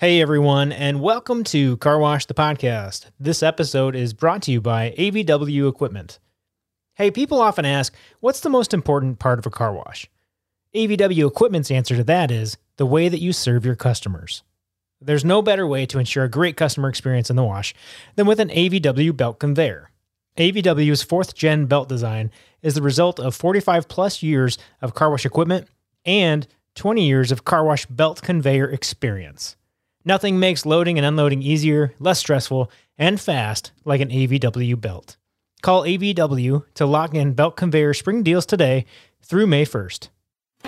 Hey everyone, and welcome to Car Wash the Podcast. This episode is brought to you by AVW Equipment. Hey, people often ask, what's the most important part of a car wash? AVW Equipment's answer to that is the way that you serve your customers. There's no better way to ensure a great customer experience in the wash than with an AVW belt conveyor. AVW's fourth gen belt design is the result of 45 plus years of car wash equipment and 20 years of car wash belt conveyor experience. Nothing makes loading and unloading easier, less stressful, and fast like an AVW belt. Call AVW to lock in belt conveyor spring deals today through May 1st.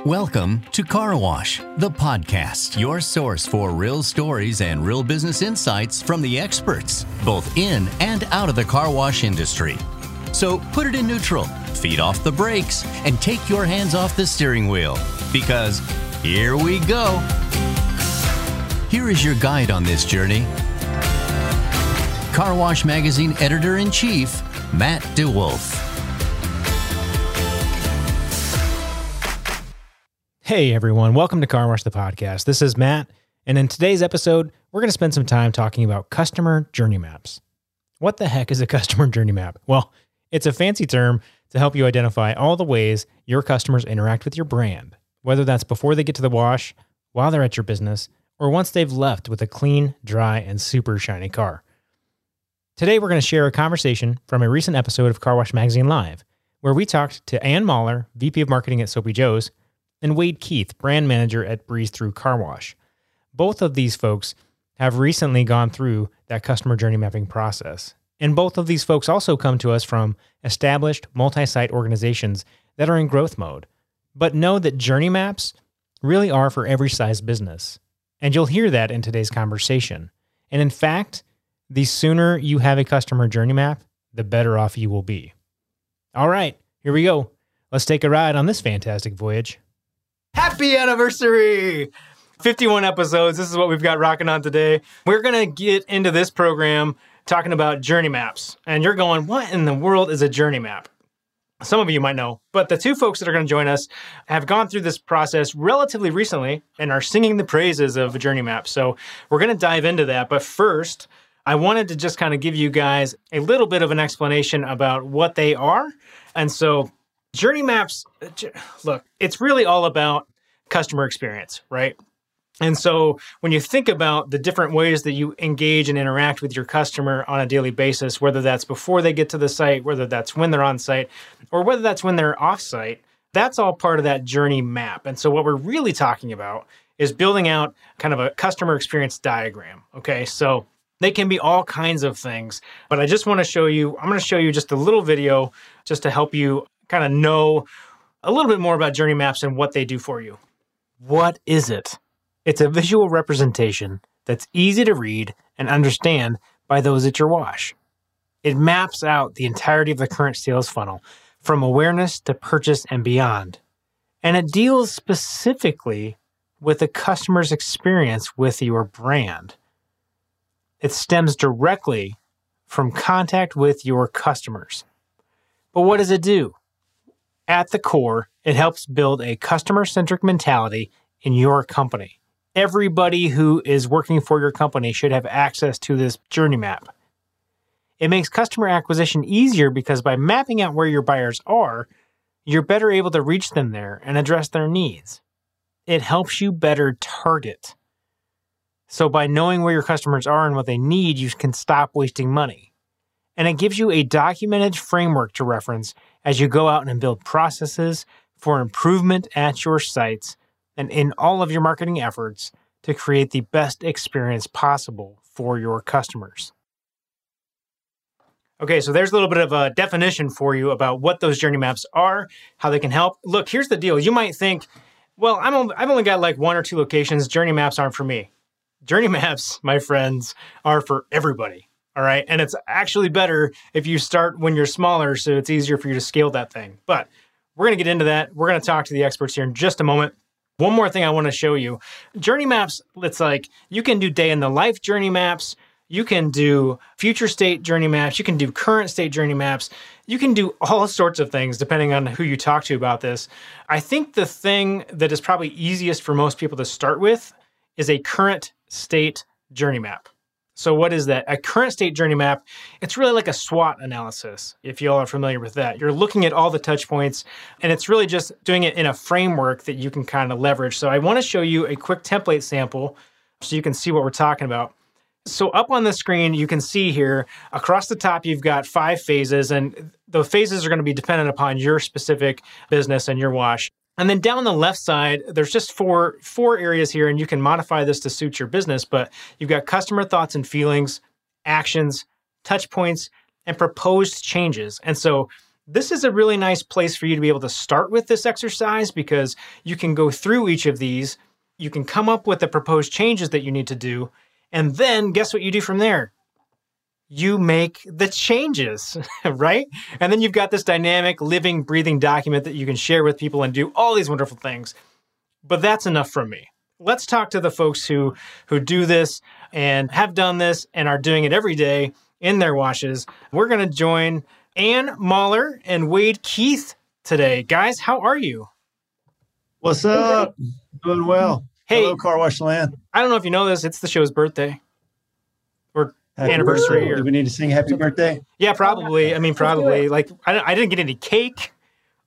Welcome to Car Wash, the podcast, your source for real stories and real business insights from the experts, both in and out of the car wash industry. So put it in neutral, feed off the brakes, and take your hands off the steering wheel because here we go. Here is your guide on this journey Car Wash Magazine editor in chief, Matt DeWolf. Hey everyone, welcome to Car Wash the Podcast. This is Matt, and in today's episode, we're going to spend some time talking about customer journey maps. What the heck is a customer journey map? Well, it's a fancy term to help you identify all the ways your customers interact with your brand, whether that's before they get to the wash, while they're at your business, or once they've left with a clean, dry, and super shiny car. Today, we're going to share a conversation from a recent episode of Car Wash Magazine Live, where we talked to Ann Mahler, VP of Marketing at Soapy Joe's, and Wade Keith, brand manager at Breeze Thru Car Wash. Both of these folks have recently gone through that customer journey mapping process. And both of these folks also come to us from established multi site organizations that are in growth mode. But know that journey maps really are for every size business. And you'll hear that in today's conversation. And in fact, the sooner you have a customer journey map, the better off you will be. All right, here we go. Let's take a ride on this fantastic voyage. Happy anniversary! 51 episodes. This is what we've got rocking on today. We're going to get into this program talking about journey maps. And you're going, what in the world is a journey map? Some of you might know, but the two folks that are going to join us have gone through this process relatively recently and are singing the praises of journey map. So we're going to dive into that. But first, I wanted to just kind of give you guys a little bit of an explanation about what they are. And so, journey maps, look, it's really all about customer experience, right? And so, when you think about the different ways that you engage and interact with your customer on a daily basis, whether that's before they get to the site, whether that's when they're on site, or whether that's when they're off site, that's all part of that journey map. And so, what we're really talking about is building out kind of a customer experience diagram. Okay. So, they can be all kinds of things, but I just want to show you, I'm going to show you just a little video just to help you kind of know a little bit more about journey maps and what they do for you. What is it? It's a visual representation that's easy to read and understand by those at your wash. It maps out the entirety of the current sales funnel from awareness to purchase and beyond. And it deals specifically with the customer's experience with your brand. It stems directly from contact with your customers. But what does it do? At the core, it helps build a customer centric mentality in your company. Everybody who is working for your company should have access to this journey map. It makes customer acquisition easier because by mapping out where your buyers are, you're better able to reach them there and address their needs. It helps you better target. So, by knowing where your customers are and what they need, you can stop wasting money. And it gives you a documented framework to reference as you go out and build processes for improvement at your sites and in all of your marketing efforts to create the best experience possible for your customers. Okay, so there's a little bit of a definition for you about what those journey maps are, how they can help. Look, here's the deal. You might think, well, I'm, I've only got like one or two locations. Journey maps aren't for me journey maps, my friends, are for everybody. All right. And it's actually better if you start when you're smaller so it's easier for you to scale that thing. But we're going to get into that. We're going to talk to the experts here in just a moment. One more thing I want to show you journey maps. It's like you can do day in the life journey maps. You can do future state journey maps. You can do current state journey maps. You can do all sorts of things depending on who you talk to about this. I think the thing that is probably easiest for most people to start with is a current state journey map. So, what is that? A current state journey map, it's really like a SWOT analysis, if you all are familiar with that. You're looking at all the touch points, and it's really just doing it in a framework that you can kind of leverage. So, I want to show you a quick template sample so you can see what we're talking about. So, up on the screen, you can see here across the top, you've got five phases, and the phases are going to be dependent upon your specific business and your wash. And then down the left side, there's just four four areas here, and you can modify this to suit your business. But you've got customer thoughts and feelings, actions, touch points, and proposed changes. And so this is a really nice place for you to be able to start with this exercise because you can go through each of these. You can come up with the proposed changes that you need to do. And then guess what you do from there? You make the changes, right? And then you've got this dynamic, living, breathing document that you can share with people and do all these wonderful things. But that's enough from me. Let's talk to the folks who who do this and have done this and are doing it every day in their washes. We're going to join Ann Mahler and Wade Keith today. Guys, how are you? What's up? Doing well. Hey, Hello, Car Wash Land. I don't know if you know this, it's the show's birthday. We're Happy anniversary birthday. Do we need to sing happy birthday? Yeah, probably. I mean, probably. Like, I, I didn't get any cake.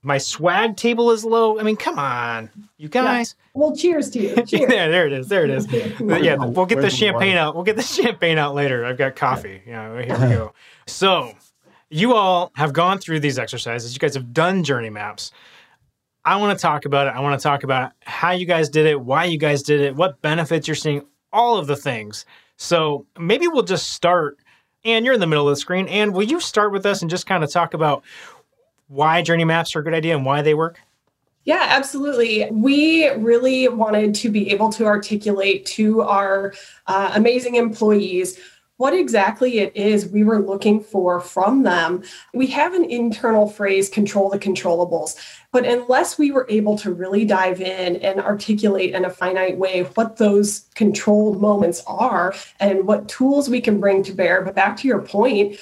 My swag table is low. I mean, come on, you guys. Yeah. Well, cheers to you. Cheers. there, there it is. There it is. yeah, we'll get the champagne out. We'll get the champagne out later. I've got coffee. Yeah, here we go. So, you all have gone through these exercises. You guys have done journey maps. I want to talk about it. I want to talk about how you guys did it, why you guys did it, what benefits you're seeing, all of the things. So maybe we'll just start. And you're in the middle of the screen. And will you start with us and just kind of talk about why journey maps are a good idea and why they work? Yeah, absolutely. We really wanted to be able to articulate to our uh, amazing employees what exactly it is we were looking for from them. We have an internal phrase, control the controllables. But unless we were able to really dive in and articulate in a finite way what those control moments are and what tools we can bring to bear, but back to your point,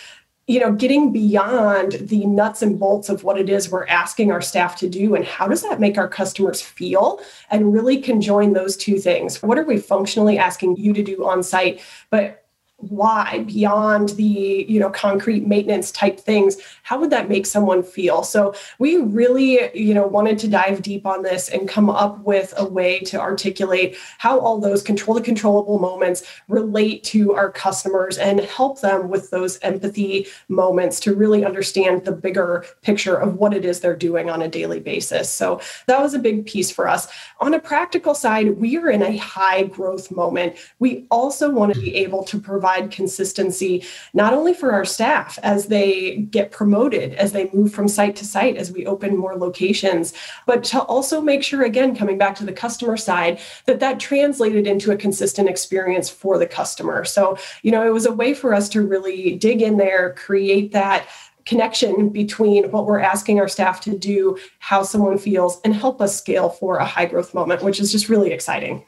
you know getting beyond the nuts and bolts of what it is we're asking our staff to do and how does that make our customers feel and really conjoin those two things what are we functionally asking you to do on site but why beyond the you know concrete maintenance type things how would that make someone feel? So we really you know wanted to dive deep on this and come up with a way to articulate how all those control the controllable moments relate to our customers and help them with those empathy moments to really understand the bigger picture of what it is they're doing on a daily basis. So that was a big piece for us. On a practical side we are in a high growth moment. We also want to be able to provide provide consistency, not only for our staff as they get promoted, as they move from site to site, as we open more locations, but to also make sure, again, coming back to the customer side, that that translated into a consistent experience for the customer. So, you know, it was a way for us to really dig in there, create that connection between what we're asking our staff to do, how someone feels, and help us scale for a high growth moment, which is just really exciting.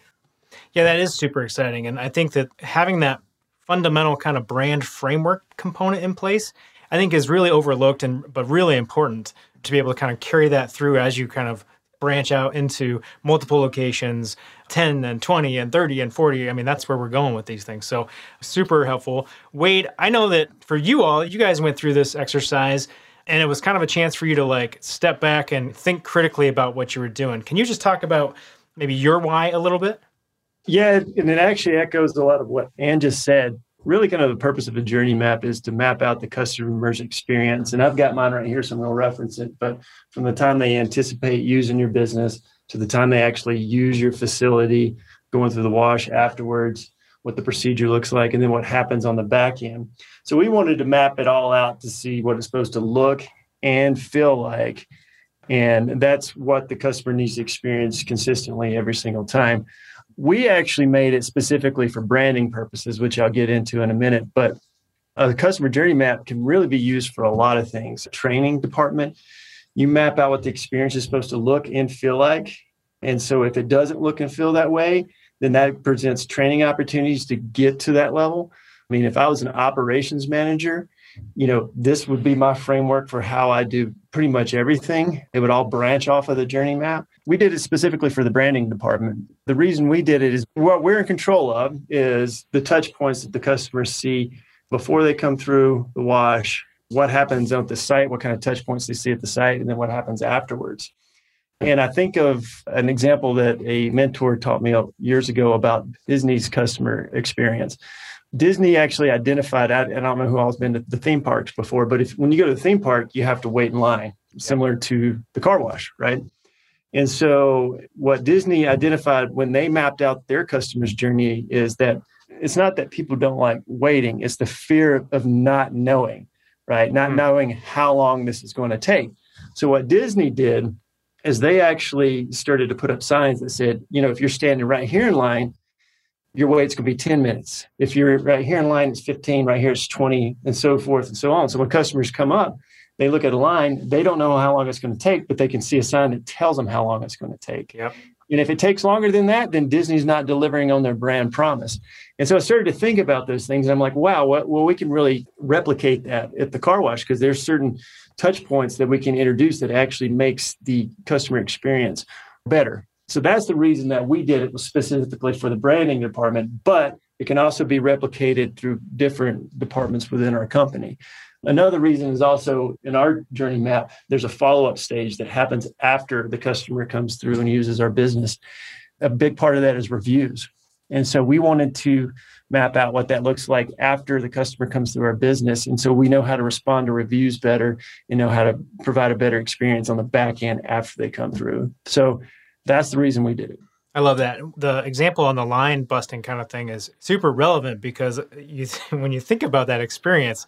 Yeah, that is super exciting. And I think that having that fundamental kind of brand framework component in place, I think is really overlooked and but really important to be able to kind of carry that through as you kind of branch out into multiple locations 10 and 20 and 30 and 40 i mean that's where we're going with these things. So super helpful. Wade i know that for you all you guys went through this exercise and it was kind of a chance for you to like step back and think critically about what you were doing. Can you just talk about maybe your why a little bit yeah, and it actually echoes a lot of what Ann just said. Really, kind of the purpose of a journey map is to map out the customer's experience. And I've got mine right here, so I'm going to reference it. But from the time they anticipate using your business to the time they actually use your facility, going through the wash afterwards, what the procedure looks like, and then what happens on the back end. So we wanted to map it all out to see what it's supposed to look and feel like. And that's what the customer needs to experience consistently every single time we actually made it specifically for branding purposes, which I'll get into in a minute. But a customer journey map can really be used for a lot of things. Training department, you map out what the experience is supposed to look and feel like. And so if it doesn't look and feel that way, then that presents training opportunities to get to that level. I mean, if I was an operations manager you know, this would be my framework for how I do pretty much everything. It would all branch off of the journey map. We did it specifically for the branding department. The reason we did it is what we're in control of is the touch points that the customers see before they come through the wash, what happens at the site, what kind of touch points they see at the site, and then what happens afterwards. And I think of an example that a mentor taught me years ago about Disney's customer experience. Disney actually identified, I, I don't know who all's been to the theme parks before, but if when you go to the theme park, you have to wait in line, similar to the car wash, right? And so, what Disney identified when they mapped out their customers' journey is that it's not that people don't like waiting, it's the fear of not knowing, right? Not mm-hmm. knowing how long this is going to take. So, what Disney did is they actually started to put up signs that said, you know, if you're standing right here in line, your wait's going to be 10 minutes. If you're right here in line, it's 15, right here it's 20, and so forth and so on. So when customers come up, they look at a line, they don't know how long it's going to take, but they can see a sign that tells them how long it's going to take. Yep. And if it takes longer than that, then Disney's not delivering on their brand promise. And so I started to think about those things. And I'm like, wow, well, we can really replicate that at the car wash because there's certain touch points that we can introduce that actually makes the customer experience better. So that's the reason that we did it was specifically for the branding department, but it can also be replicated through different departments within our company. Another reason is also in our journey map, there's a follow up stage that happens after the customer comes through and uses our business. A big part of that is reviews. And so we wanted to map out what that looks like after the customer comes through our business. And so we know how to respond to reviews better and know how to provide a better experience on the back end after they come through. So that's the reason we did it. I love that. The example on the line busting kind of thing is super relevant because you when you think about that experience,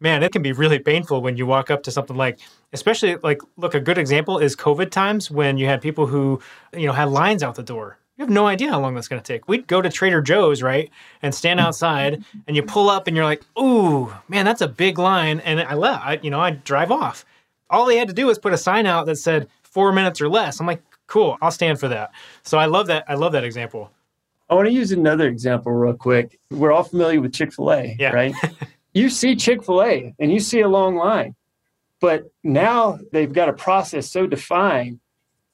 man, it can be really painful when you walk up to something like, especially like, look, a good example is COVID times when you had people who, you know, had lines out the door. You have no idea how long that's going to take. We'd go to Trader Joe's, right, and stand mm-hmm. outside, and you pull up, and you're like, "Ooh, man, that's a big line." And I left. I, you know, I drive off. All they had to do was put a sign out that said four minutes or less. I'm like, Cool. I'll stand for that. So I love that. I love that example. I want to use another example real quick. We're all familiar with Chick fil A, yeah. right? you see Chick fil A and you see a long line, but now they've got a process so defined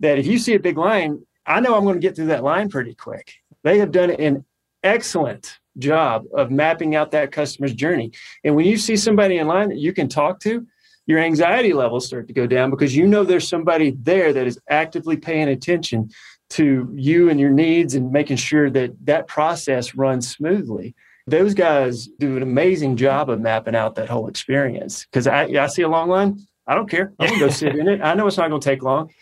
that if you see a big line, I know I'm going to get through that line pretty quick. They have done an excellent job of mapping out that customer's journey. And when you see somebody in line that you can talk to, your anxiety levels start to go down because you know there's somebody there that is actively paying attention to you and your needs and making sure that that process runs smoothly. Those guys do an amazing job of mapping out that whole experience. Because I, I see a long line, I don't care. I'm gonna go sit in it. I know it's not gonna take long.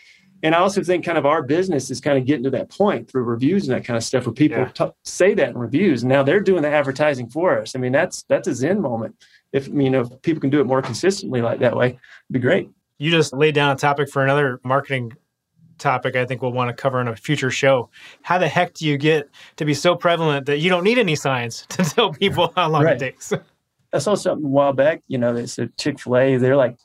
And I also think kind of our business is kind of getting to that point through reviews and that kind of stuff where people yeah. t- say that in reviews. Now they're doing the advertising for us. I mean, that's that's a zen moment if you know if people can do it more consistently like that way, it'd be great. You just laid down a topic for another marketing topic I think we'll want to cover in a future show. How the heck do you get to be so prevalent that you don't need any signs to tell people how long right. it takes? I saw something a while back, you know, they said Chick-fil-A, they're like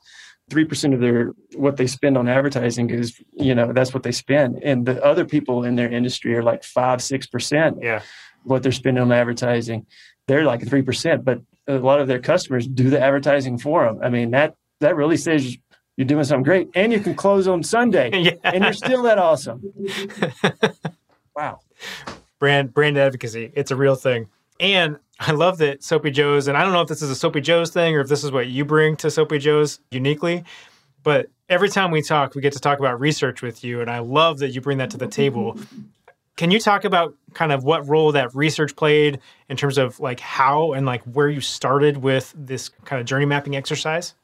3% of their what they spend on advertising is, you know, that's what they spend. And the other people in their industry are like five, six percent. Yeah. What they're spending on advertising. They're like three percent, but a lot of their customers do the advertising for them. I mean, that that really says you're doing something great, and you can close on Sunday, yeah. and you're still that awesome. wow, brand brand advocacy, it's a real thing. And I love that Soapy Joe's, and I don't know if this is a Soapy Joe's thing or if this is what you bring to Soapy Joe's uniquely, but every time we talk, we get to talk about research with you, and I love that you bring that to the table. Can you talk about kind of what role that research played in terms of like how and like where you started with this kind of journey mapping exercise?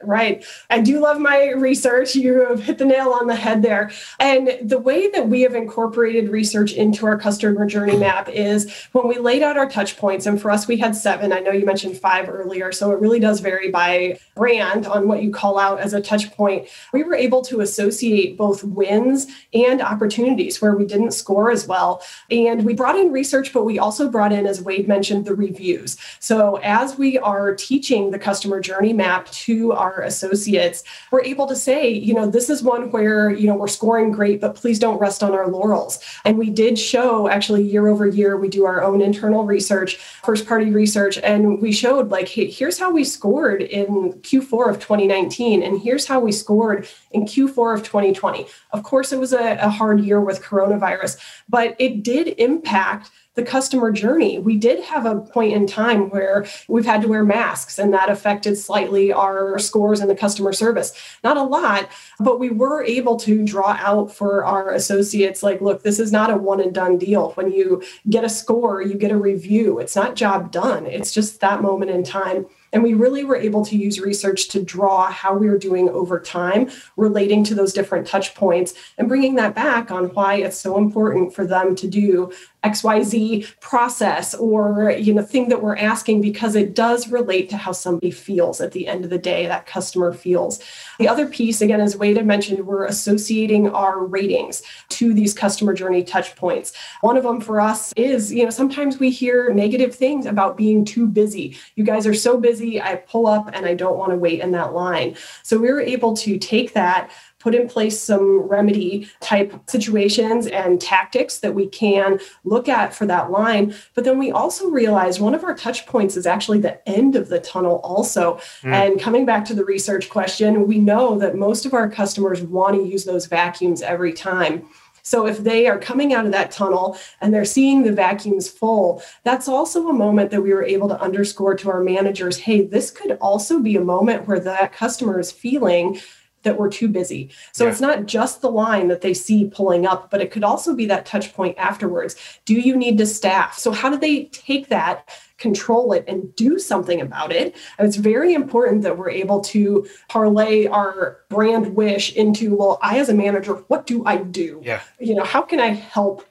Right. I do love my research. You have hit the nail on the head there. And the way that we have incorporated research into our customer journey map is when we laid out our touch points, and for us, we had seven. I know you mentioned five earlier. So it really does vary by brand on what you call out as a touch point. We were able to associate both wins and opportunities where we didn't score as well. And we brought in research, but we also brought in, as Wade mentioned, the reviews. So as we are teaching the customer journey map to our our associates, we're able to say, you know, this is one where, you know, we're scoring great, but please don't rest on our laurels. And we did show actually year over year, we do our own internal research, first party research, and we showed like, hey, here's how we scored in Q4 of 2019, and here's how we scored in Q4 of 2020. Of course, it was a, a hard year with coronavirus, but it did impact the customer journey. We did have a point in time where we've had to wear masks, and that affected slightly our scores in the customer service. Not a lot, but we were able to draw out for our associates like, look, this is not a one and done deal. When you get a score, you get a review. It's not job done, it's just that moment in time. And we really were able to use research to draw how we were doing over time relating to those different touch points and bringing that back on why it's so important for them to do xyz process or you know thing that we're asking because it does relate to how somebody feels at the end of the day that customer feels. The other piece again as wade had mentioned we're associating our ratings to these customer journey touch points. One of them for us is you know sometimes we hear negative things about being too busy. You guys are so busy i pull up and i don't want to wait in that line. So we were able to take that put in place some remedy type situations and tactics that we can look at for that line. But then we also realize one of our touch points is actually the end of the tunnel, also. Mm. And coming back to the research question, we know that most of our customers want to use those vacuums every time. So if they are coming out of that tunnel and they're seeing the vacuums full, that's also a moment that we were able to underscore to our managers hey, this could also be a moment where that customer is feeling that we're too busy. So yeah. it's not just the line that they see pulling up, but it could also be that touch point afterwards. Do you need to staff? So how do they take that, control it, and do something about it? And it's very important that we're able to parlay our brand wish into, well, I as a manager, what do I do? Yeah. You know, how can I help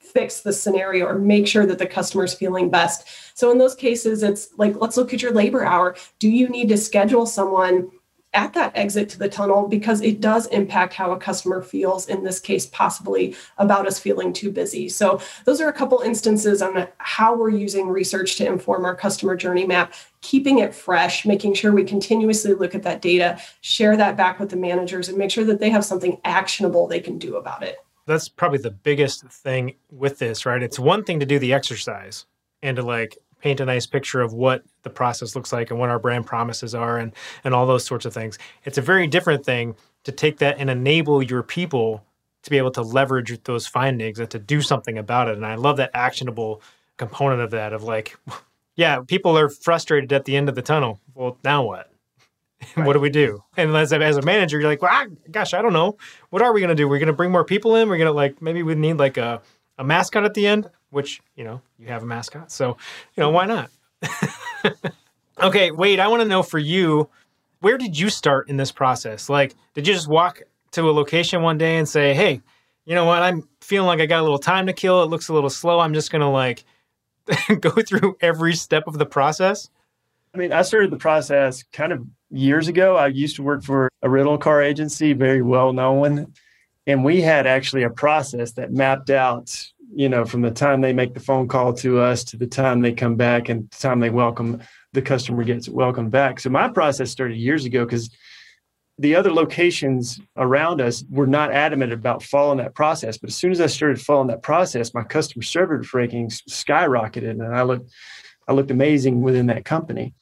fix the scenario or make sure that the customer's feeling best? So in those cases, it's like, let's look at your labor hour. Do you need to schedule someone at that exit to the tunnel because it does impact how a customer feels in this case possibly about us feeling too busy. So those are a couple instances on how we're using research to inform our customer journey map keeping it fresh making sure we continuously look at that data share that back with the managers and make sure that they have something actionable they can do about it. That's probably the biggest thing with this right? It's one thing to do the exercise and to like paint a nice picture of what the process looks like and what our brand promises are and and all those sorts of things. It's a very different thing to take that and enable your people to be able to leverage those findings and to do something about it. And I love that actionable component of that of like, yeah, people are frustrated at the end of the tunnel. Well, now what? Right. what do we do? And as a, as a manager, you're like, well, I, gosh, I don't know. What are we going to do? We're going to bring more people in. We're going to like, maybe we need like a, a mascot at the end which you know you have a mascot, so you know why not? okay, Wade, I want to know for you, where did you start in this process? Like, did you just walk to a location one day and say, "Hey, you know what? I'm feeling like I got a little time to kill. It looks a little slow. I'm just gonna like go through every step of the process." I mean, I started the process kind of years ago. I used to work for a rental car agency, very well known, and we had actually a process that mapped out you know, from the time they make the phone call to us to the time they come back and the time they welcome the customer gets welcomed back. So my process started years ago because the other locations around us were not adamant about following that process. But as soon as I started following that process, my customer service rankings skyrocketed, and I looked, I looked amazing within that company.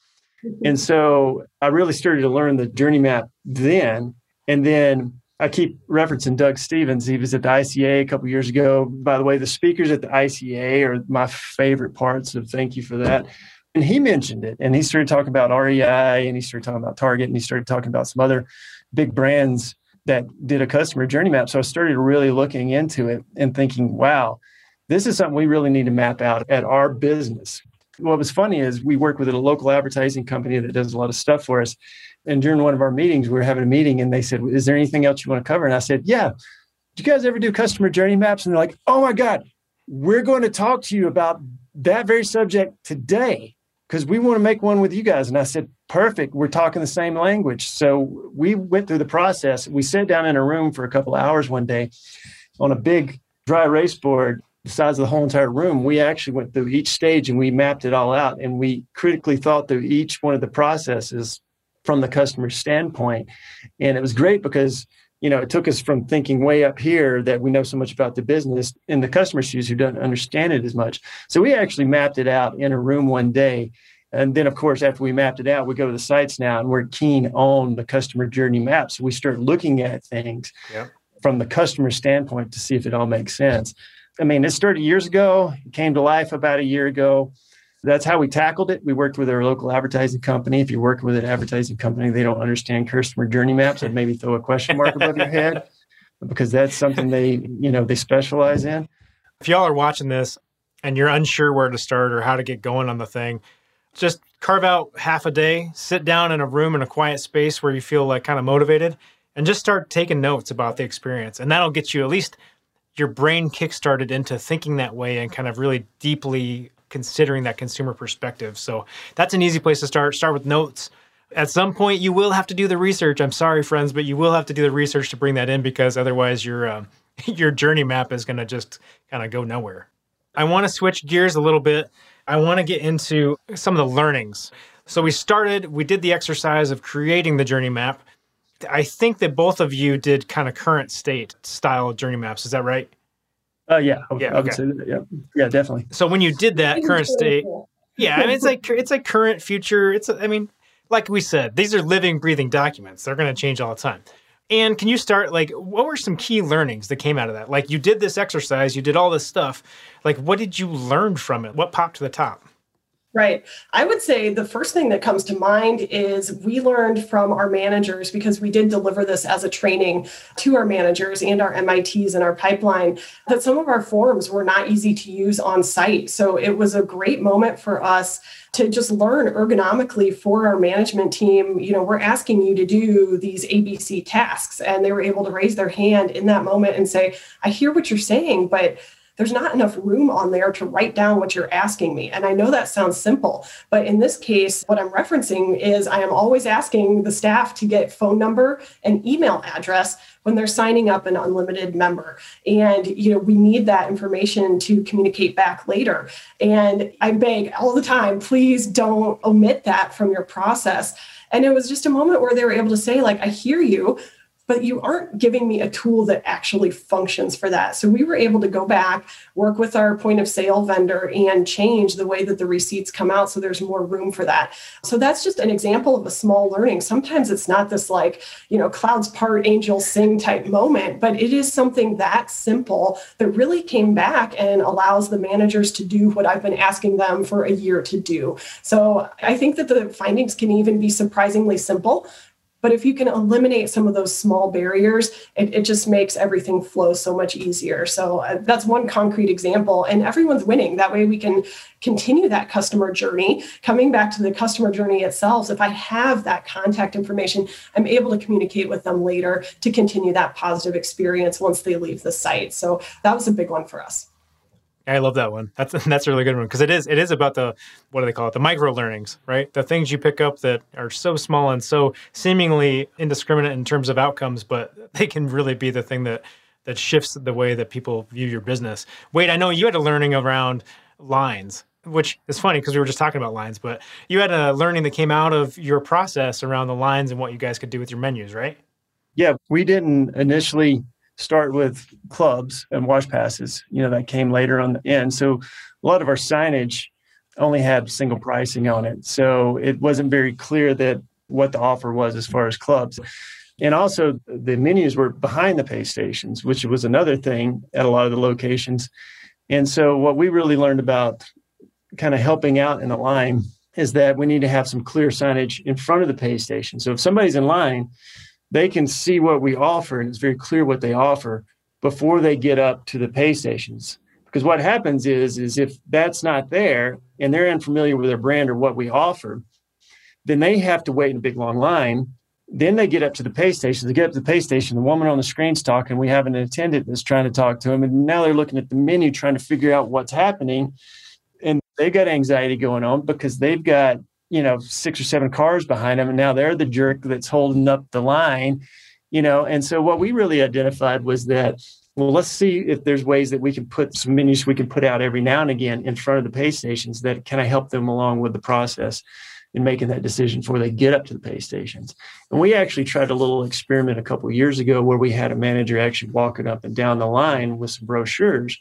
Mm-hmm. And so I really started to learn the journey map then. And then I keep referencing Doug Stephens. He was at the ICA a couple years ago. By the way, the speakers at the ICA are my favorite parts. So thank you for that. And he mentioned it, and he started talking about REI, and he started talking about Target, and he started talking about some other big brands that did a customer journey map. So I started really looking into it and thinking, wow, this is something we really need to map out at our business. What was funny is we work with a local advertising company that does a lot of stuff for us and during one of our meetings, we were having a meeting and they said, Is there anything else you want to cover? And I said, Yeah. Do you guys ever do customer journey maps? And they're like, Oh my God, we're going to talk to you about that very subject today because we want to make one with you guys. And I said, Perfect. We're talking the same language. So we went through the process. We sat down in a room for a couple hours one day on a big dry erase board the size of the whole entire room, we actually went through each stage and we mapped it all out and we critically thought through each one of the processes from the customer standpoint. And it was great because you know, it took us from thinking way up here that we know so much about the business in the customer shoes who don't understand it as much. So we actually mapped it out in a room one day. And then, of course, after we mapped it out, we go to the sites now and we're keen on the customer journey maps. So we start looking at things yep. from the customer standpoint to see if it all makes sense. I mean, it started years ago, it came to life about a year ago that's how we tackled it. We worked with our local advertising company. If you're working with an advertising company, they don't understand customer journey maps, I'd maybe throw a question mark above your head because that's something they, you know, they specialize in. If y'all are watching this and you're unsure where to start or how to get going on the thing, just carve out half a day, sit down in a room in a quiet space where you feel like kind of motivated and just start taking notes about the experience. And that'll get you at least your brain kickstarted into thinking that way and kind of really deeply considering that consumer perspective. So that's an easy place to start. Start with notes. At some point, you will have to do the research. I'm sorry, friends, but you will have to do the research to bring that in because otherwise, your uh, your journey map is going to just kind of go nowhere. I want to switch gears a little bit. I want to get into some of the learnings. So we started, we did the exercise of creating the journey map. I think that both of you did kind of current state style journey maps. Is that right? Uh, yeah, yeah, okay. yeah, yeah, definitely. So when you did that current state, yeah, I mean, it's like it's like current, future. It's I mean, like we said, these are living, breathing documents. They're going to change all the time. And can you start like what were some key learnings that came out of that? Like you did this exercise, you did all this stuff. Like what did you learn from it? What popped to the top? Right. I would say the first thing that comes to mind is we learned from our managers because we did deliver this as a training to our managers and our MITs and our pipeline that some of our forms were not easy to use on site. So it was a great moment for us to just learn ergonomically for our management team. You know, we're asking you to do these ABC tasks, and they were able to raise their hand in that moment and say, I hear what you're saying, but there's not enough room on there to write down what you're asking me. And I know that sounds simple, but in this case, what I'm referencing is I am always asking the staff to get phone number and email address when they're signing up an unlimited member. And, you know, we need that information to communicate back later. And I beg all the time, please don't omit that from your process. And it was just a moment where they were able to say, like, I hear you but you aren't giving me a tool that actually functions for that. So we were able to go back, work with our point of sale vendor, and change the way that the receipts come out so there's more room for that. So that's just an example of a small learning. Sometimes it's not this like, you know, clouds part, angels sing type moment, but it is something that simple that really came back and allows the managers to do what I've been asking them for a year to do. So I think that the findings can even be surprisingly simple but if you can eliminate some of those small barriers, it, it just makes everything flow so much easier. So uh, that's one concrete example. And everyone's winning. That way we can continue that customer journey. Coming back to the customer journey itself, if I have that contact information, I'm able to communicate with them later to continue that positive experience once they leave the site. So that was a big one for us. I love that one. That's that's a really good one because it is it is about the what do they call it? The micro learnings, right? The things you pick up that are so small and so seemingly indiscriminate in terms of outcomes, but they can really be the thing that that shifts the way that people view your business. Wade, I know you had a learning around lines, which is funny because we were just talking about lines, but you had a learning that came out of your process around the lines and what you guys could do with your menus, right? Yeah, we didn't initially start with clubs and wash passes. You know, that came later on the end. So a lot of our signage only had single pricing on it. So it wasn't very clear that what the offer was as far as clubs. And also the menus were behind the pay stations, which was another thing at a lot of the locations. And so what we really learned about kind of helping out in the line is that we need to have some clear signage in front of the pay station. So if somebody's in line, they can see what we offer and it's very clear what they offer before they get up to the pay stations. Because what happens is is if that's not there and they're unfamiliar with their brand or what we offer then they have to wait in a big long line. Then they get up to the pay station. They get up to the pay station the woman on the screen's talking we have an attendant that's trying to talk to them and now they're looking at the menu trying to figure out what's happening. And they've got anxiety going on because they've got you know six or seven cars behind them and now they're the jerk that's holding up the line you know and so what we really identified was that well, let's see if there's ways that we can put some menus we can put out every now and again in front of the pay stations that kind of help them along with the process in making that decision before they get up to the pay stations. And we actually tried a little experiment a couple years ago where we had a manager actually walking up and down the line with some brochures.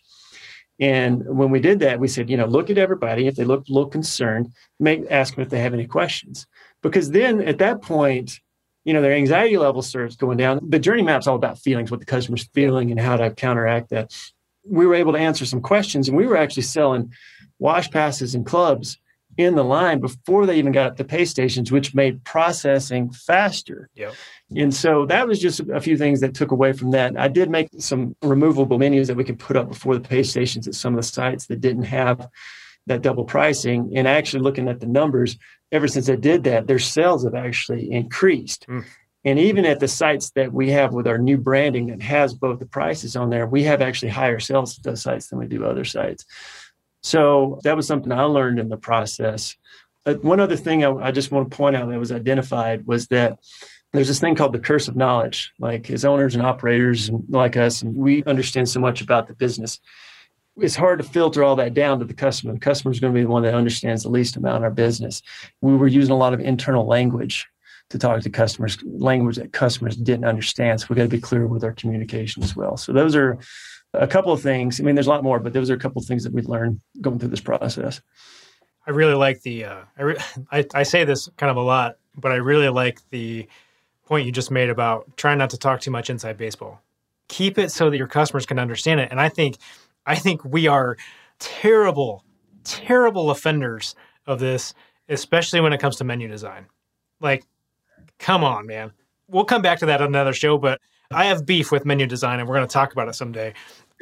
And when we did that, we said, you know, look at everybody. If they look a little concerned, make ask them if they have any questions. Because then at that point, you know, their anxiety level starts going down. The journey map's all about feelings, what the customer's feeling and how to counteract that. We were able to answer some questions and we were actually selling wash passes and clubs in the line before they even got to pay stations, which made processing faster. Yep. And so that was just a few things that took away from that. I did make some removable menus that we could put up before the pay stations at some of the sites that didn't have that double pricing. And actually looking at the numbers, ever since I did that, their sales have actually increased. Mm. And even at the sites that we have with our new branding that has both the prices on there, we have actually higher sales at those sites than we do other sites. So that was something I learned in the process. But one other thing I, I just want to point out that was identified was that there's this thing called the curse of knowledge. Like as owners and operators like us, and we understand so much about the business. It's hard to filter all that down to the customer. The customer is going to be the one that understands the least amount of our business. We were using a lot of internal language to talk to customers, language that customers didn't understand. So we got to be clear with our communication as well. So those are a couple of things. I mean, there's a lot more, but those are a couple of things that we learned going through this process. I really like the. Uh, I, re- I, I say this kind of a lot, but I really like the point you just made about trying not to talk too much inside baseball. Keep it so that your customers can understand it. And I think, I think we are terrible, terrible offenders of this, especially when it comes to menu design. Like, come on, man. We'll come back to that on another show, but I have beef with menu design, and we're going to talk about it someday.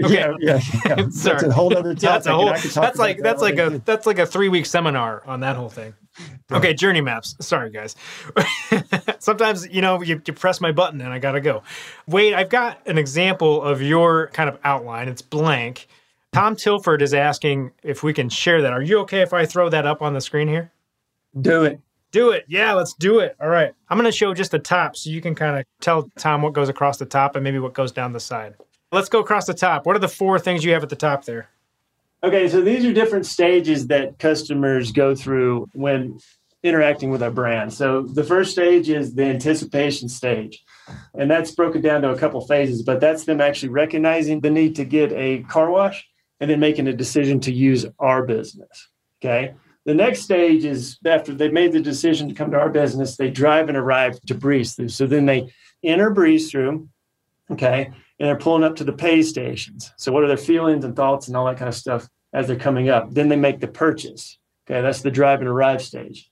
Okay. Yeah, yeah, yeah. that's a whole other topic. Yeah, that's a whole. That's like that's like a that's like a three week seminar on that whole thing. Okay, journey maps. Sorry, guys. Sometimes you know you, you press my button and I gotta go. Wade, I've got an example of your kind of outline. It's blank. Tom Tilford is asking if we can share that. Are you okay if I throw that up on the screen here? Do it. Do it. Yeah, let's do it. All right. I'm going to show just the top so you can kind of tell Tom what goes across the top and maybe what goes down the side. Let's go across the top. What are the four things you have at the top there? Okay, so these are different stages that customers go through when interacting with our brand. So the first stage is the anticipation stage. And that's broken down to a couple phases, but that's them actually recognizing the need to get a car wash and then making a decision to use our business. Okay. The next stage is after they've made the decision to come to our business, they drive and arrive to Breeze Thru. So then they enter Breeze Thru, okay, and they're pulling up to the pay stations. So what are their feelings and thoughts and all that kind of stuff as they're coming up? Then they make the purchase. Okay, that's the drive and arrive stage.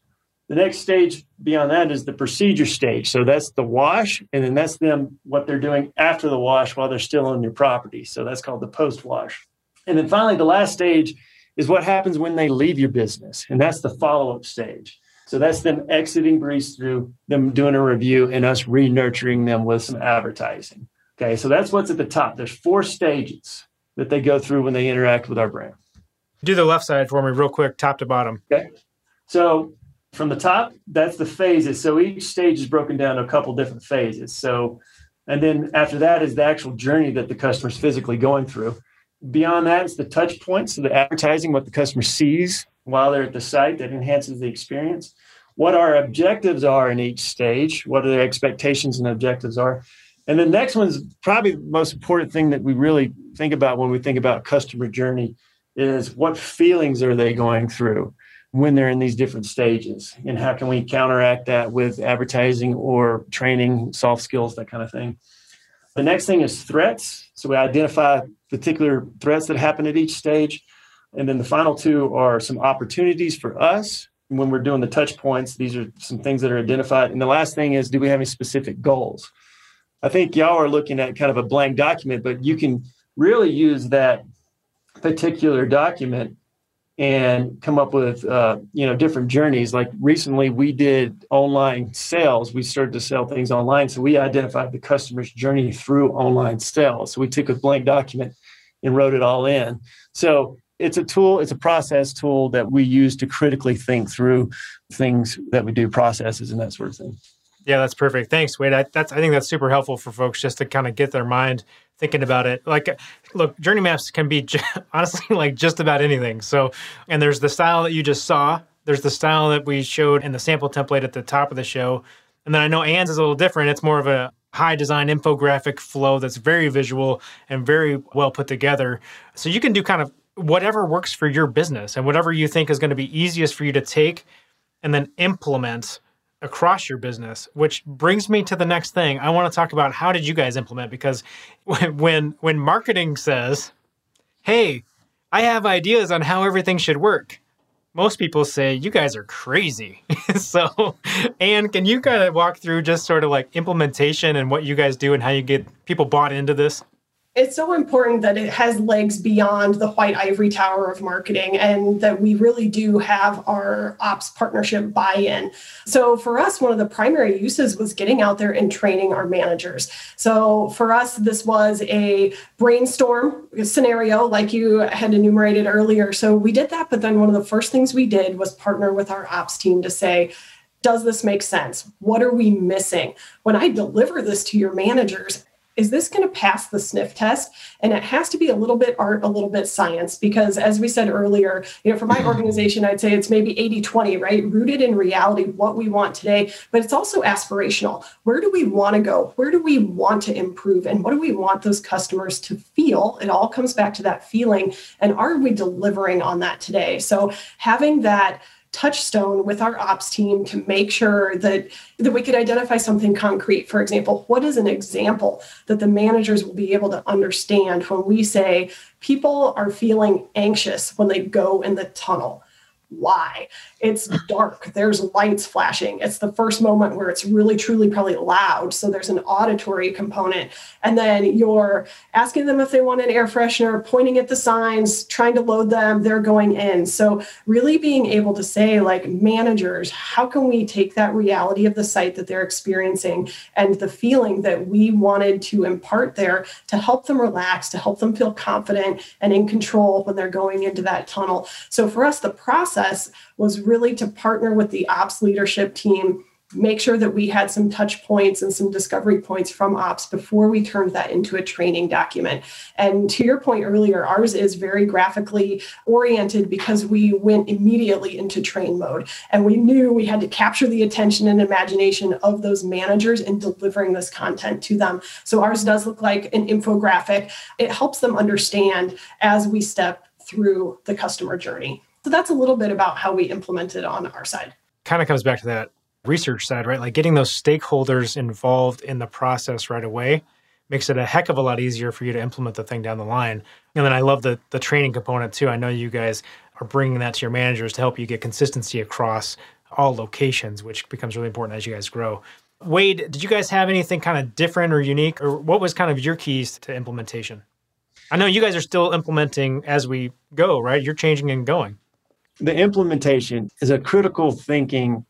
The next stage beyond that is the procedure stage. So that's the wash, and then that's them what they're doing after the wash while they're still on your property. So that's called the post wash. And then finally, the last stage is what happens when they leave your business. And that's the follow up stage. So that's them exiting Breeze thru, them doing a review, and us re nurturing them with some advertising. Okay, so that's what's at the top. There's four stages that they go through when they interact with our brand. Do the left side for me, real quick, top to bottom. Okay. So from the top, that's the phases. So each stage is broken down to a couple different phases. So, and then after that is the actual journey that the customer's physically going through. Beyond that, it's the touch points, so the advertising, what the customer sees while they're at the site that enhances the experience. What our objectives are in each stage, what are their expectations and objectives are. And the next one's probably the most important thing that we really think about when we think about customer journey is what feelings are they going through when they're in these different stages and how can we counteract that with advertising or training soft skills that kind of thing the next thing is threats so we identify particular threats that happen at each stage. And then the final two are some opportunities for us when we're doing the touch points. These are some things that are identified. And the last thing is do we have any specific goals? I think y'all are looking at kind of a blank document, but you can really use that particular document and come up with uh, you know different journeys like recently we did online sales we started to sell things online so we identified the customer's journey through online sales so we took a blank document and wrote it all in so it's a tool it's a process tool that we use to critically think through things that we do processes and that sort of thing Yeah, that's perfect. Thanks, Wade. I, that's I think that's super helpful for folks just to kind of get their mind thinking about it. Like, look, journey maps can be honestly like just about anything. So, and there's the style that you just saw. There's the style that we showed in the sample template at the top of the show, and then I know Ann's is a little different. It's more of a high design infographic flow that's very visual and very well put together. So you can do kind of whatever works for your business and whatever you think is going to be easiest for you to take and then implement across your business which brings me to the next thing i want to talk about how did you guys implement because when when marketing says hey i have ideas on how everything should work most people say you guys are crazy. So Ann can you kind of walk through just sort of like implementation and what you guys do and how you get people bought into this it's so important that it has legs beyond the white ivory tower of marketing and that we really do have our ops partnership buy-in so for us one of the primary uses was getting out there and training our managers so for us this was a brainstorm scenario like you had enumerated earlier so we did that but then one of the first things we did was partner with our ops team to say does this make sense? What are we missing? When I deliver this to your managers, is this going to pass the sniff test? And it has to be a little bit art a little bit science because as we said earlier you know for my mm-hmm. organization i'd say it's maybe 80 20 right? Rooted in reality what we want today but it's also aspirational. Where do we want to go? Where do we want to improve? And what do we want those customers to feel? It all comes back to that feeling. And are we delivering on that today? So having that touchstone with our ops team to make sure that, that we could identify something concrete. For example, what is an example that the managers will be able to understand when we say people are feeling anxious when they go in the tunnel? Why? It's dark. There's lights flashing. It's the first moment where it's really, truly probably loud. So there's an auditory component. And then you're asking them if they want an air freshener, pointing at the signs, trying to load them, they're going in. So really being able to say, like, managers, how can we take that reality of the site that they're experiencing and the feeling that we wanted to impart there to help them relax, to help them feel confident and in control when they're going into that tunnel. So for us, the process was really to partner with the ops leadership team make sure that we had some touch points and some discovery points from ops before we turned that into a training document. And to your point earlier, ours is very graphically oriented because we went immediately into train mode and we knew we had to capture the attention and imagination of those managers in delivering this content to them. So ours does look like an infographic. It helps them understand as we step through the customer journey. So that's a little bit about how we implement it on our side. Kind of comes back to that research side, right? Like getting those stakeholders involved in the process right away makes it a heck of a lot easier for you to implement the thing down the line. And then I love the the training component too. I know you guys are bringing that to your managers to help you get consistency across all locations, which becomes really important as you guys grow. Wade, did you guys have anything kind of different or unique, or what was kind of your keys to implementation? I know you guys are still implementing as we go, right? You're changing and going the implementation is a critical thinking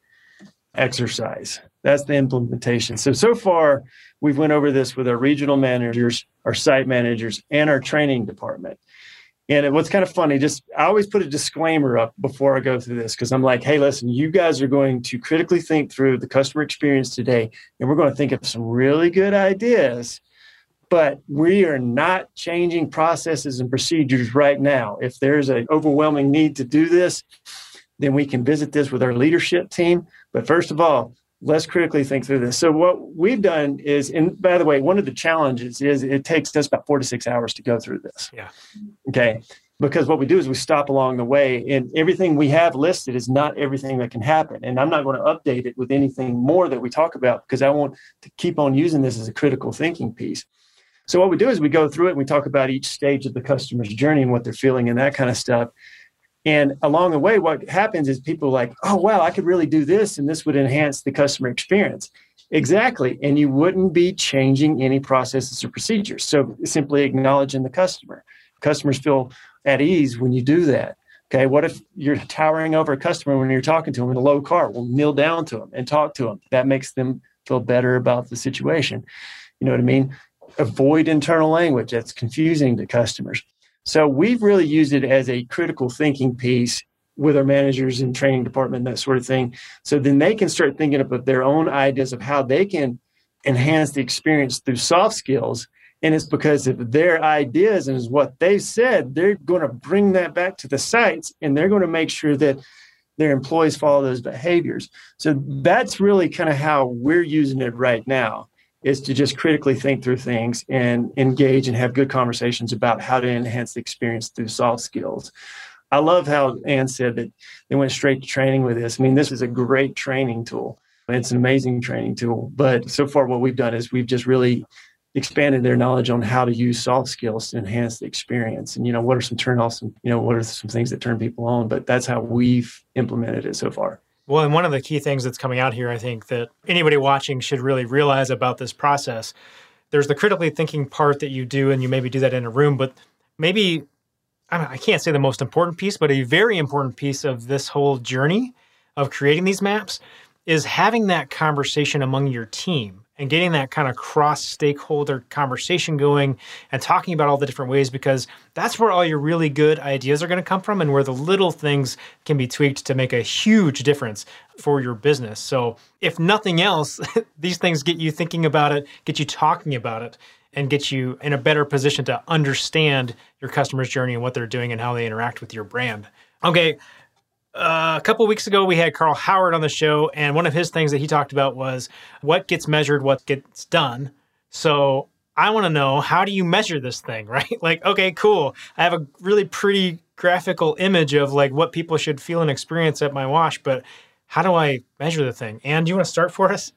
exercise. That's the implementation. So so far we've went over this with our regional managers, our site managers, and our training department. And what's kind of funny, just I always put a disclaimer up before I go through this because I'm like, hey, listen, you guys are going to critically think through the customer experience today, and we're going to think of some really good ideas but we are not changing processes and procedures right now. If there's an overwhelming need to do this, then we can visit this with our leadership team. But first of all, let's critically think through this. So what we've done is, and by the way, one of the challenges is it takes us about four to six hours to go through this. Yeah. Okay. Because what we do is we stop along the way, and everything we have listed is not everything that can happen. And I'm not going to update it with anything more that we talk about because I want to keep on using this as a critical thinking piece. So what we do is we go through it and we talk about each stage of the customer's journey and what they're feeling and that kind of stuff. And along the way, what happens is people like, oh, wow, I could really do this and this would enhance the customer experience. Exactly. And you wouldn't be changing any processes or procedures. So simply acknowledging the customer. Customers feel at ease when you do that. Okay. What if you're towering over a customer when you're talking to them in a low car? Well, kneel down to them and talk to them. That makes them feel better about the situation. You know what I mean? Avoid internal language that's confusing to customers. So we've really used it as a critical thinking piece with our managers and training department, that sort of thing. So then they can start thinking about their own ideas of how they can enhance the experience through soft skills. And it's because of their ideas and is what they said, they're going to bring that back to the sites and they're going to make sure that their employees follow those behaviors. So that's really kind of how we're using it right now is to just critically think through things and engage and have good conversations about how to enhance the experience through soft skills. I love how Ann said that they went straight to training with this. I mean, this is a great training tool. It's an amazing training tool. But so far, what we've done is we've just really expanded their knowledge on how to use soft skills to enhance the experience. And, you know, what are some turnoffs and, you know, what are some things that turn people on? But that's how we've implemented it so far. Well, and one of the key things that's coming out here, I think, that anybody watching should really realize about this process there's the critically thinking part that you do, and you maybe do that in a room, but maybe I, I can't say the most important piece, but a very important piece of this whole journey of creating these maps is having that conversation among your team and getting that kind of cross stakeholder conversation going and talking about all the different ways because that's where all your really good ideas are going to come from and where the little things can be tweaked to make a huge difference for your business. So, if nothing else, these things get you thinking about it, get you talking about it, and get you in a better position to understand your customer's journey and what they're doing and how they interact with your brand. Okay, uh, a couple weeks ago, we had Carl Howard on the show, and one of his things that he talked about was what gets measured, what gets done. So I want to know how do you measure this thing, right? like, okay, cool. I have a really pretty graphical image of like what people should feel and experience at my wash, but how do I measure the thing? And do you want to start for us?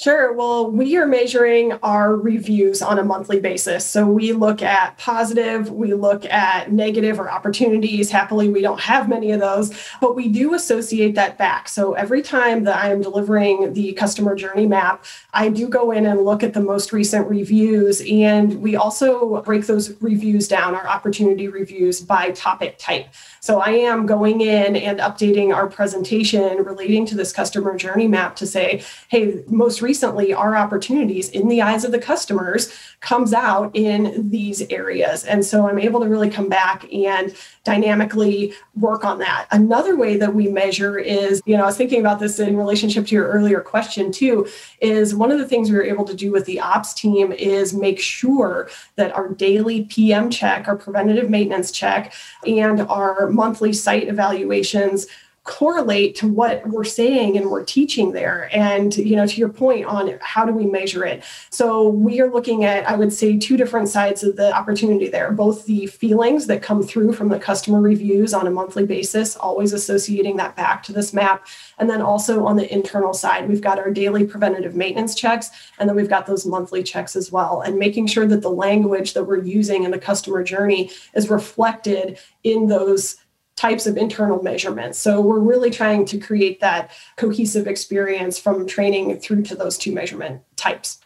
Sure. Well, we are measuring our reviews on a monthly basis. So we look at positive, we look at negative or opportunities. Happily, we don't have many of those, but we do associate that back. So every time that I am delivering the customer journey map, I do go in and look at the most recent reviews. And we also break those reviews down, our opportunity reviews by topic type. So I am going in and updating our presentation relating to this customer journey map to say, hey, most recently, our opportunities in the eyes of the customers comes out in these areas. And so I'm able to really come back and dynamically work on that. Another way that we measure is, you know, I was thinking about this in relationship to your earlier question too, is one of the things we were able to do with the ops team is make sure that our daily PM check, our preventative maintenance check, and our monthly site evaluations correlate to what we're saying and we're teaching there. And you know to your point on how do we measure it. So we are looking at i would say two different sides of the opportunity there. Both the feelings that come through from the customer reviews on a monthly basis always associating that back to this map. And then also on the internal side we've got our daily preventative maintenance checks and then we've got those monthly checks as well. And making sure that the language that we're using in the customer journey is reflected in those types of internal measurements. So we're really trying to create that cohesive experience from training through to those two measurement types.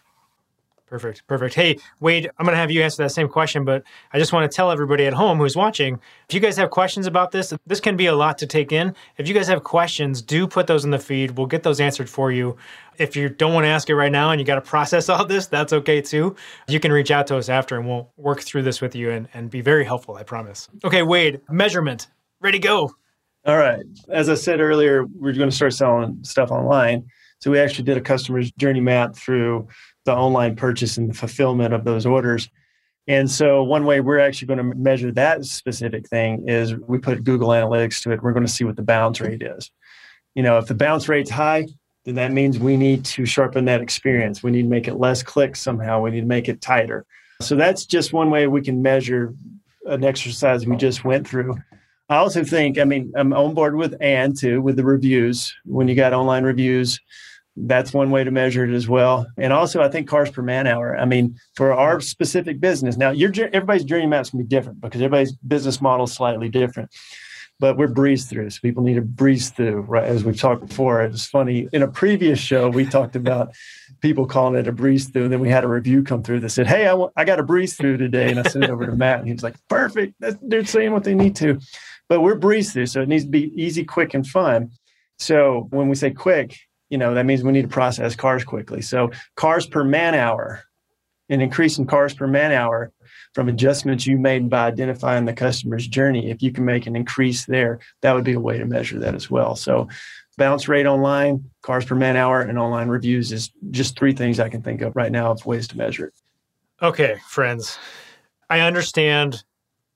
Perfect. Perfect. Hey, Wade, I'm going to have you answer that same question, but I just want to tell everybody at home who's watching if you guys have questions about this, this can be a lot to take in. If you guys have questions, do put those in the feed. We'll get those answered for you. If you don't want to ask it right now and you got to process all this, that's okay too. You can reach out to us after and we'll work through this with you and, and be very helpful, I promise. Okay, Wade, measurement ready to go. All right. As I said earlier, we're going to start selling stuff online. So we actually did a customer's journey map through the online purchase and the fulfillment of those orders. And so one way we're actually going to measure that specific thing is we put Google Analytics to it. We're going to see what the bounce rate is. You know, if the bounce rate's high, then that means we need to sharpen that experience. We need to make it less clicks somehow. We need to make it tighter. So that's just one way we can measure an exercise we just went through. I also think, I mean, I'm on board with Ann too, with the reviews. When you got online reviews, that's one way to measure it as well. And also, I think cars per man hour. I mean, for our specific business, now your everybody's journey maps can be different because everybody's business model is slightly different. But we're Breeze Thru, so people need to breeze through. Right, as we've talked before, it's funny. In a previous show, we talked about people calling it a breeze through, and then we had a review come through that said, "Hey, I, want, I got a breeze through today," and I sent it over to Matt, and he was like, "Perfect, That's, they're saying what they need to." But we're Breeze Thru, so it needs to be easy, quick, and fun. So when we say quick, you know that means we need to process cars quickly. So cars per man hour, an increase in cars per man hour from adjustments you made by identifying the customer's journey, if you can make an increase there, that would be a way to measure that as well. So bounce rate online, cars per man hour, and online reviews is just three things I can think of right now of ways to measure it. Okay, friends. I understand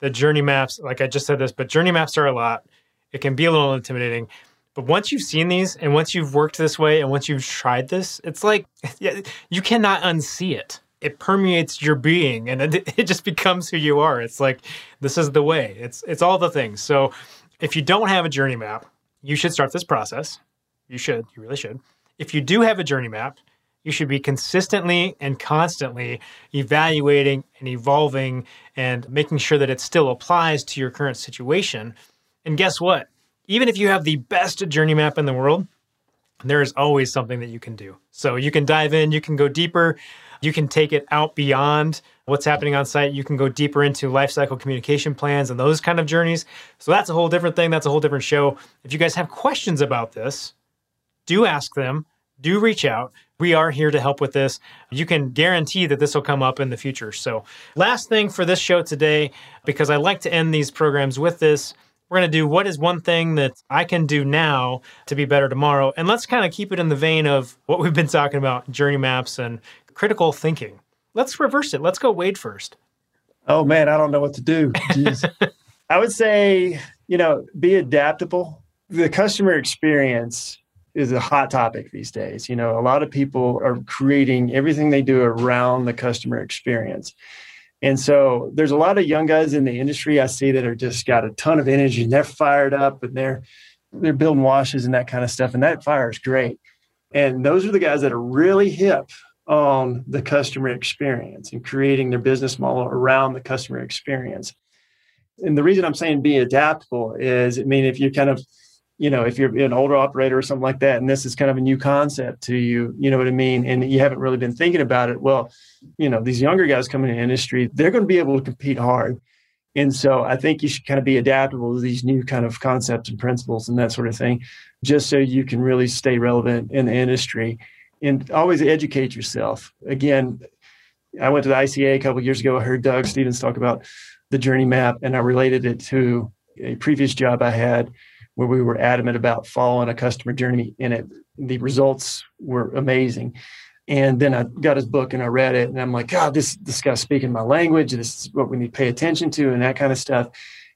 the journey maps, like I just said this, but journey maps are a lot. It can be a little intimidating. But once you've seen these and once you've worked this way and once you've tried this, it's like you cannot unsee it. It permeates your being and it, it just becomes who you are. It's like this is the way. It's it's all the things. So if you don't have a journey map, you should start this process. You should, you really should. If you do have a journey map, you should be consistently and constantly evaluating and evolving and making sure that it still applies to your current situation. And guess what? even if you have the best journey map in the world, there is always something that you can do. So you can dive in, you can go deeper, you can take it out beyond what's happening on site. You can go deeper into lifecycle communication plans and those kind of journeys. So that's a whole different thing. That's a whole different show. If you guys have questions about this, do ask them, do reach out. We are here to help with this. You can guarantee that this will come up in the future. So, last thing for this show today, because I like to end these programs with this we're going to do what is one thing that I can do now to be better tomorrow. And let's kind of keep it in the vein of what we've been talking about journey maps and critical thinking. Let's reverse it. Let's go Wade first. Oh, man, I don't know what to do. I would say, you know, be adaptable. The customer experience is a hot topic these days. You know, a lot of people are creating everything they do around the customer experience. And so there's a lot of young guys in the industry I see that are just got a ton of energy and they're fired up and they're they're building washes and that kind of stuff. And that fire is great. And those are the guys that are really hip on the customer experience and creating their business model around the customer experience. And the reason I'm saying be adaptable is I mean if you kind of you know, if you're an older operator or something like that, and this is kind of a new concept to you, you know what I mean? And you haven't really been thinking about it. Well, you know, these younger guys coming in the industry, they're going to be able to compete hard. And so I think you should kind of be adaptable to these new kind of concepts and principles and that sort of thing, just so you can really stay relevant in the industry and always educate yourself. Again, I went to the ICA a couple years ago. I heard Doug Stephens talk about the journey map, and I related it to a previous job I had where we were adamant about following a customer journey and it the results were amazing. And then i got his book and i read it and i'm like god this this guy's speaking my language. This is what we need to pay attention to and that kind of stuff.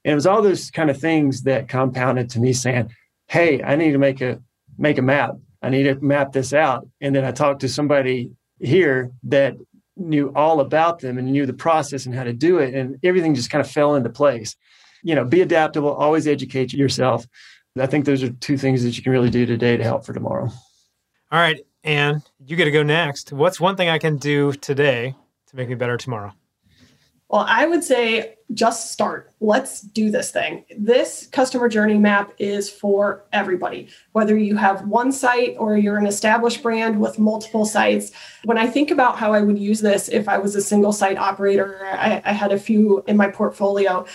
And it was all those kind of things that compounded to me saying hey i need to make a make a map. I need to map this out. And then i talked to somebody here that knew all about them and knew the process and how to do it and everything just kind of fell into place you know, be adaptable, always educate yourself. I think those are two things that you can really do today to help for tomorrow. All right. And you get to go next. What's one thing I can do today to make me better tomorrow? Well, I would say just start. Let's do this thing. This customer journey map is for everybody, whether you have one site or you're an established brand with multiple sites. When I think about how I would use this if I was a single site operator, I, I had a few in my portfolio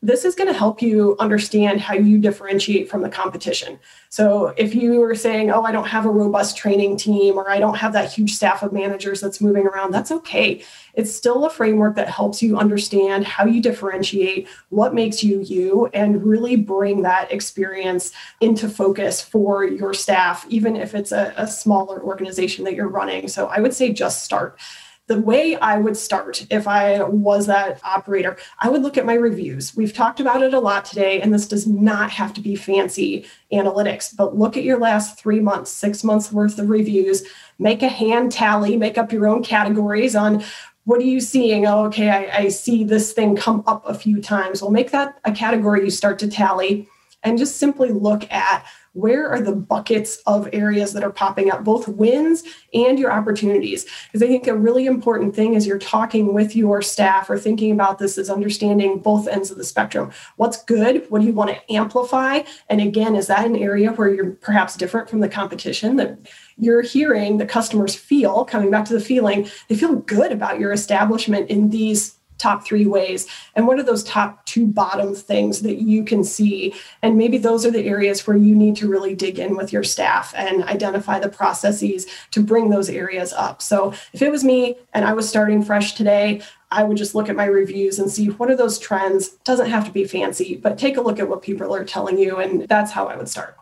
this is going to help you understand how you differentiate from the competition. So, if you are saying, Oh, I don't have a robust training team, or I don't have that huge staff of managers that's moving around, that's okay. It's still a framework that helps you understand how you differentiate, what makes you you, and really bring that experience into focus for your staff, even if it's a, a smaller organization that you're running. So, I would say just start the way I would start if I was that operator, I would look at my reviews. We've talked about it a lot today, and this does not have to be fancy analytics, but look at your last three months, six months worth of reviews, make a hand tally, make up your own categories on what are you seeing? Oh, okay, I, I see this thing come up a few times. Well, make that a category you start to tally and just simply look at where are the buckets of areas that are popping up, both wins and your opportunities? Because I think a really important thing as you're talking with your staff or thinking about this is understanding both ends of the spectrum. What's good? What do you want to amplify? And again, is that an area where you're perhaps different from the competition that you're hearing the customers feel, coming back to the feeling, they feel good about your establishment in these top three ways and what are those top two bottom things that you can see and maybe those are the areas where you need to really dig in with your staff and identify the processes to bring those areas up so if it was me and i was starting fresh today I would just look at my reviews and see what are those trends. Doesn't have to be fancy, but take a look at what people are telling you. And that's how I would start.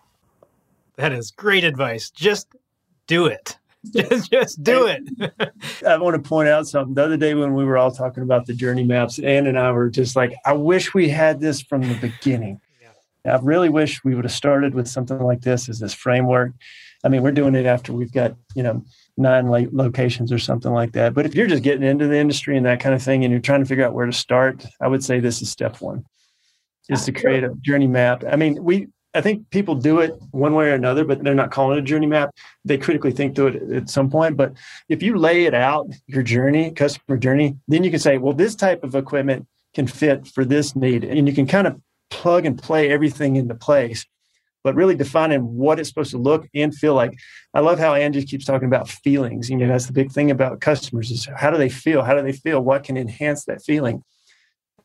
That is great advice. Just do it. Just, just do it. I want to point out something. The other day when we were all talking about the journey maps, Ann and I were just like, I wish we had this from the beginning. Yeah. I really wish we would have started with something like this as this framework. I mean, we're doing it after we've got, you know, nine locations or something like that. But if you're just getting into the industry and that kind of thing and you're trying to figure out where to start, I would say this is step one is to create a journey map. I mean, we I think people do it one way or another, but they're not calling it a journey map. They critically think through it at some point. But if you lay it out, your journey, customer journey, then you can say, well, this type of equipment can fit for this need. And you can kind of plug and play everything into place, but really defining what it's supposed to look and feel like. I love how Angie keeps talking about feelings. You know, that's the big thing about customers is how do they feel? How do they feel? What can enhance that feeling?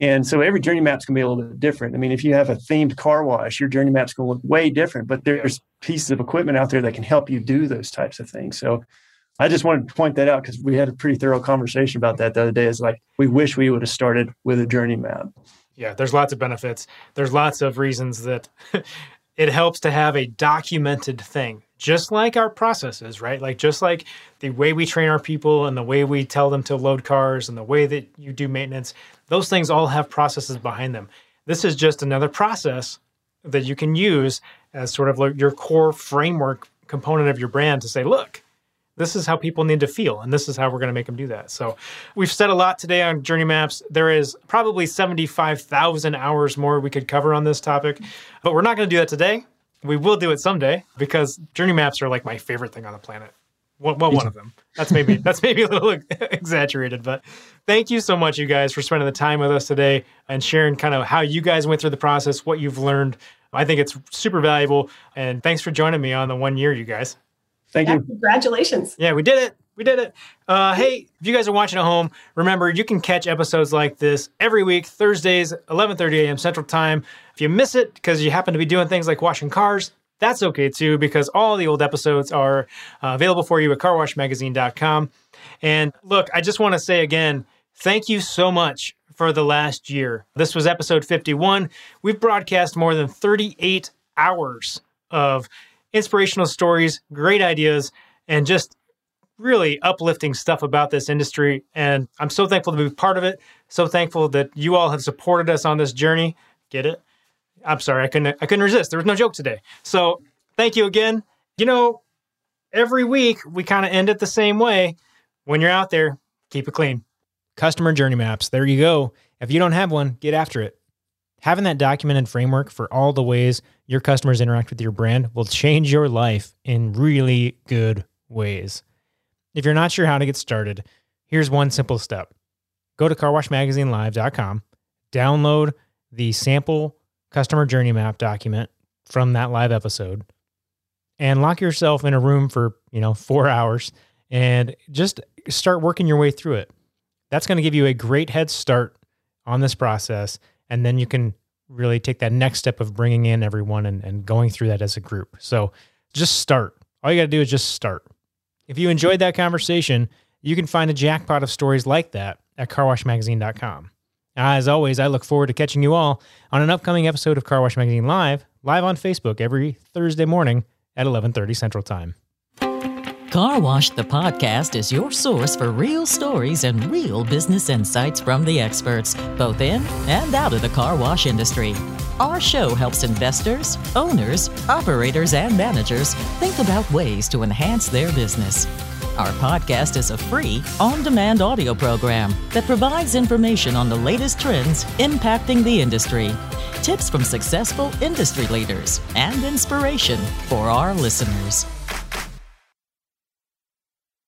And so every journey map's going to be a little bit different. I mean, if you have a themed car wash, your journey map's going to look way different, but there's pieces of equipment out there that can help you do those types of things. So I just wanted to point that out because we had a pretty thorough conversation about that the other day. Is like, we wish we would have started with a journey map. Yeah, there's lots of benefits. There's lots of reasons that it helps to have a documented thing just like our processes, right? Like just like the way we train our people and the way we tell them to load cars and the way that you do maintenance, those things all have processes behind them. This is just another process that you can use as sort of like your core framework component of your brand to say, look, this is how people need to feel and this is how we're going to make them do that. So, we've said a lot today on journey maps. There is probably 75,000 hours more we could cover on this topic, but we're not going to do that today. We will do it someday because journey maps are like my favorite thing on the planet. Well, well one of them. That's maybe that's maybe a little exaggerated, but thank you so much, you guys, for spending the time with us today and sharing kind of how you guys went through the process, what you've learned. I think it's super valuable, and thanks for joining me on the one year, you guys. Thank yeah, you. Congratulations. Yeah, we did it. We did it. Uh, hey, if you guys are watching at home, remember you can catch episodes like this every week, Thursdays, 11:30 a.m. Central Time. If you miss it because you happen to be doing things like washing cars, that's okay too, because all the old episodes are uh, available for you at carwashmagazine.com. And look, I just want to say again, thank you so much for the last year. This was episode 51. We've broadcast more than 38 hours of inspirational stories, great ideas, and just really uplifting stuff about this industry. And I'm so thankful to be part of it. So thankful that you all have supported us on this journey. Get it? I'm sorry, I couldn't I couldn't resist. There was no joke today. So thank you again. You know, every week we kind of end it the same way. When you're out there, keep it clean. Customer journey maps. There you go. If you don't have one, get after it. Having that documented framework for all the ways your customers interact with your brand will change your life in really good ways. If you're not sure how to get started, here's one simple step. Go to carwashmagazinelive.com, download the sample customer journey map document from that live episode and lock yourself in a room for, you know, 4 hours and just start working your way through it. That's going to give you a great head start on this process and then you can really take that next step of bringing in everyone and, and going through that as a group. So just start. All you got to do is just start. If you enjoyed that conversation, you can find a jackpot of stories like that at carwashmagazine.com. As always, I look forward to catching you all on an upcoming episode of Car Wash Magazine Live, live on Facebook every Thursday morning at 11:30 Central Time. Car Wash the podcast is your source for real stories and real business insights from the experts, both in and out of the car wash industry. Our show helps investors, owners, operators, and managers think about ways to enhance their business. Our podcast is a free, on demand audio program that provides information on the latest trends impacting the industry, tips from successful industry leaders, and inspiration for our listeners.